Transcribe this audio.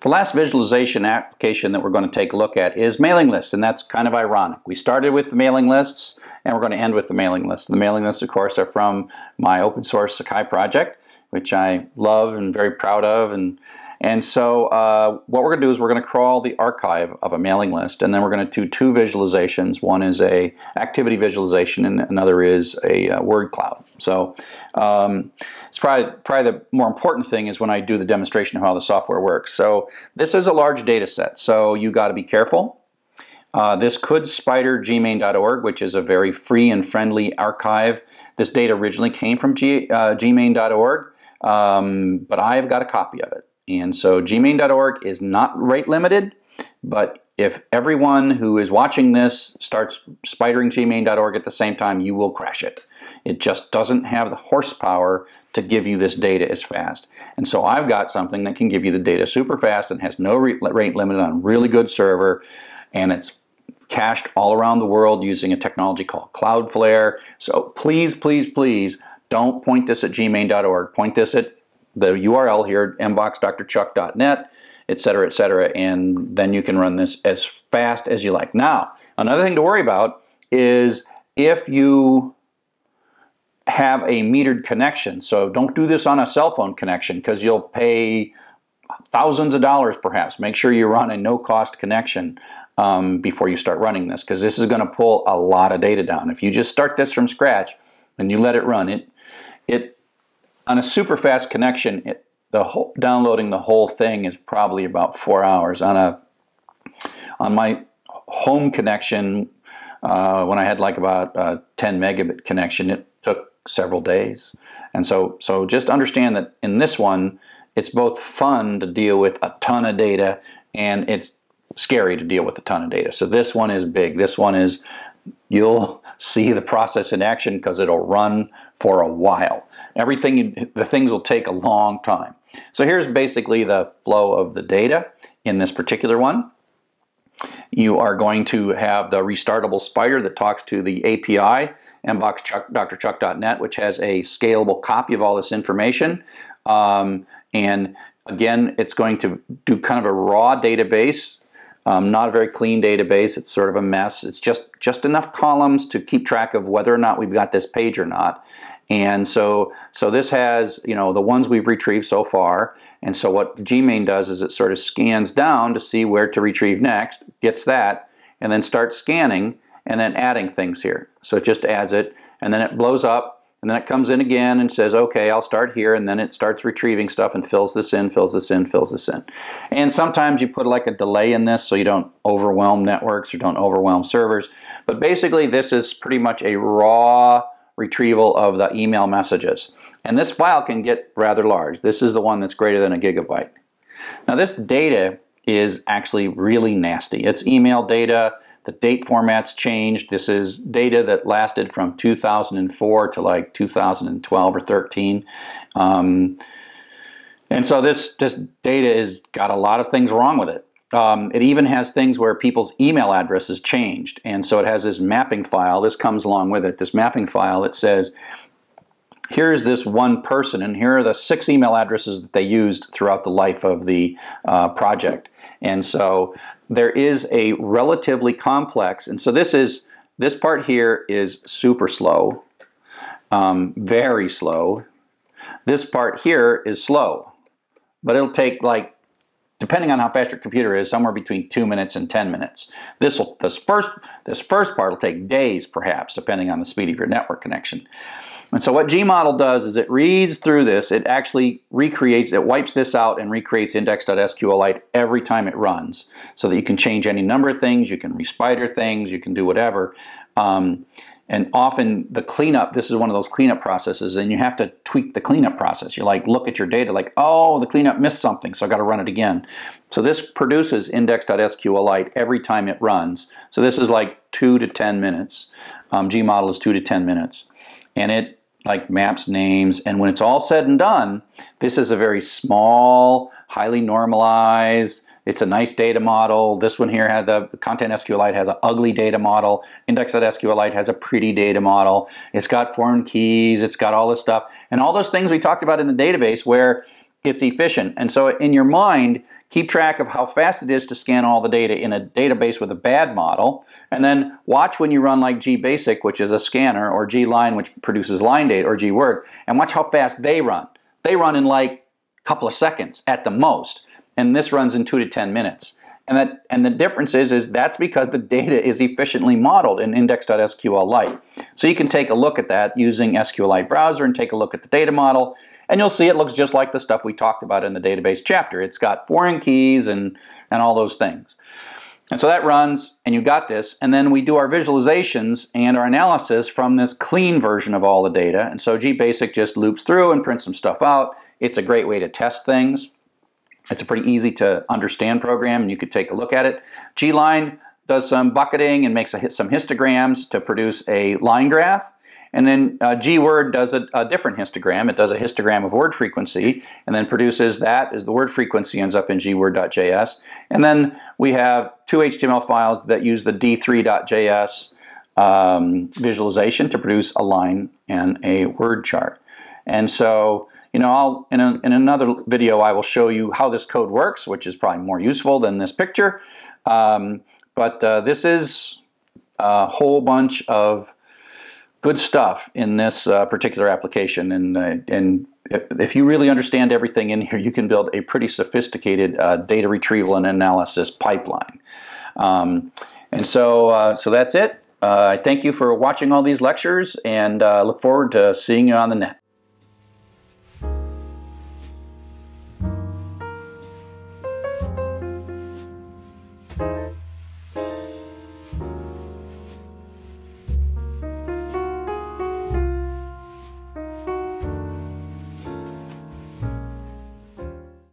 The last visualization application that we're going to take a look at is mailing lists, and that's kind of ironic. We started with the mailing lists, and we're going to end with the mailing lists. The mailing lists, of course, are from my open source Sakai project, which I love and very proud of, and and so uh, what we're going to do is we're going to crawl the archive of a mailing list, and then we're going to do two visualizations. One is a activity visualization, and another is a uh, word cloud. So um, it's probably probably the more important thing is when I do the demonstration of how the software works. So this is a large data set, so you got to be careful. Uh, this could spider gmane.org, which is a very free and friendly archive. This data originally came from G, uh, gmane.org, um, but I've got a copy of it. And so gmane.org is not rate limited, but if everyone who is watching this starts spidering gmane.org at the same time, you will crash it. It just doesn't have the horsepower to give you this data as fast. And so I've got something that can give you the data super fast and has no rate limit on really good server, and it's cached all around the world using a technology called Cloudflare. So please, please, please don't point this at gmane.org. Point this at the URL here, mboxdrchuck.net, et cetera, et cetera, and then you can run this as fast as you like. Now, another thing to worry about is if you have a metered connection. So don't do this on a cell phone connection because you'll pay thousands of dollars perhaps. Make sure you run a no-cost connection um, before you start running this because this is going to pull a lot of data down. If you just start this from scratch and you let it run, it it on a super fast connection, it, the whole, downloading the whole thing is probably about four hours. On a on my home connection, uh, when I had like about a 10 megabit connection, it took several days. And so, so just understand that in this one, it's both fun to deal with a ton of data and it's scary to deal with a ton of data. So this one is big. This one is you'll see the process in action because it'll run for a while. Everything, the things will take a long time. So here's basically the flow of the data in this particular one. You are going to have the restartable spider that talks to the API, mboxdrchuck.net, which has a scalable copy of all this information. Um, and again, it's going to do kind of a raw database um, not a very clean database. It's sort of a mess. It's just, just enough columns to keep track of whether or not we've got this page or not. And so, so this has, you know, the ones we've retrieved so far. And so what Gmane does is it sort of scans down to see where to retrieve next, gets that, and then starts scanning and then adding things here. So it just adds it, and then it blows up, and then it comes in again and says, okay, I'll start here, and then it starts retrieving stuff and fills this in, fills this in, fills this in. And sometimes you put like a delay in this so you don't overwhelm networks or don't overwhelm servers. But basically this is pretty much a raw retrieval of the email messages. And this file can get rather large. This is the one that's greater than a gigabyte. Now this data is actually really nasty. It's email data, the date format's changed. This is data that lasted from 2004 to like 2012 or 13. Um, and so this, this data has got a lot of things wrong with it. Um, it even has things where people's email addresses changed. And so it has this mapping file. This comes along with it. This mapping file that says, here's this one person, and here are the six email addresses that they used throughout the life of the uh, project. And so there is a relatively complex, and so this is this part here is super slow, um, very slow. This part here is slow, but it'll take like, depending on how fast your computer is, somewhere between two minutes and 10 minutes. This will, this first, this first part will take days perhaps, depending on the speed of your network connection. And so what Gmodel does is it reads through this, it actually recreates, it wipes this out and recreates index.sqlite every time it runs so that you can change any number of things, you can respider things, you can do whatever. Um, and often the cleanup, this is one of those cleanup processes, and you have to tweak the cleanup process. You like look at your data like, oh, the cleanup missed something, so I got to run it again. So this produces index.sqlite every time it runs. So this is like two to 10 minutes. Um, Gmodel is two to 10 minutes. And it like maps names and when it's all said and done this is a very small highly normalized it's a nice data model. This one here had the content SQLite has an ugly data model. Index.sqlite has a pretty data model. It's got foreign keys. It's got all this stuff. And all those things we talked about in the database where it's efficient. And so in your mind, keep track of how fast it is to scan all the data in a database with a bad model, and then watch when you run like GBasic, which is a scanner, or GLine, which produces line data, or GWord, and watch how fast they run. They run in like a couple of seconds at the most, and this runs in two to 10 minutes. And that and the difference is is that's because the data is efficiently modeled in index.sqlite. So you can take a look at that using SQLite browser and take a look at the data model and you'll see it looks just like the stuff we talked about in the database chapter. It's got foreign keys and and all those things. And so that runs, and you got this, and then we do our visualizations and our analysis from this clean version of all the data. And so GBasic just loops through and prints some stuff out. It's a great way to test things. It's a pretty easy to understand program and you could take a look at it. Gline does some bucketing and makes a, some histograms to produce a line graph. And then uh, GWord does a, a, different histogram. It does a histogram of word frequency and then produces that as the word frequency ends up in gword.js. And then we have two HTML files that use the d3.js um, visualization to produce a line and a word chart. And so you know, I'll in, a, in another video I will show you how this code works, which is probably more useful than this picture. Um, but uh, this is a whole bunch of good stuff in this uh, particular application, and uh, and if you really understand everything in here, you can build a pretty sophisticated uh, data retrieval and analysis pipeline. Um, and so, uh, so that's it. Uh, I thank you for watching all these lectures, and look forward to seeing you on the net.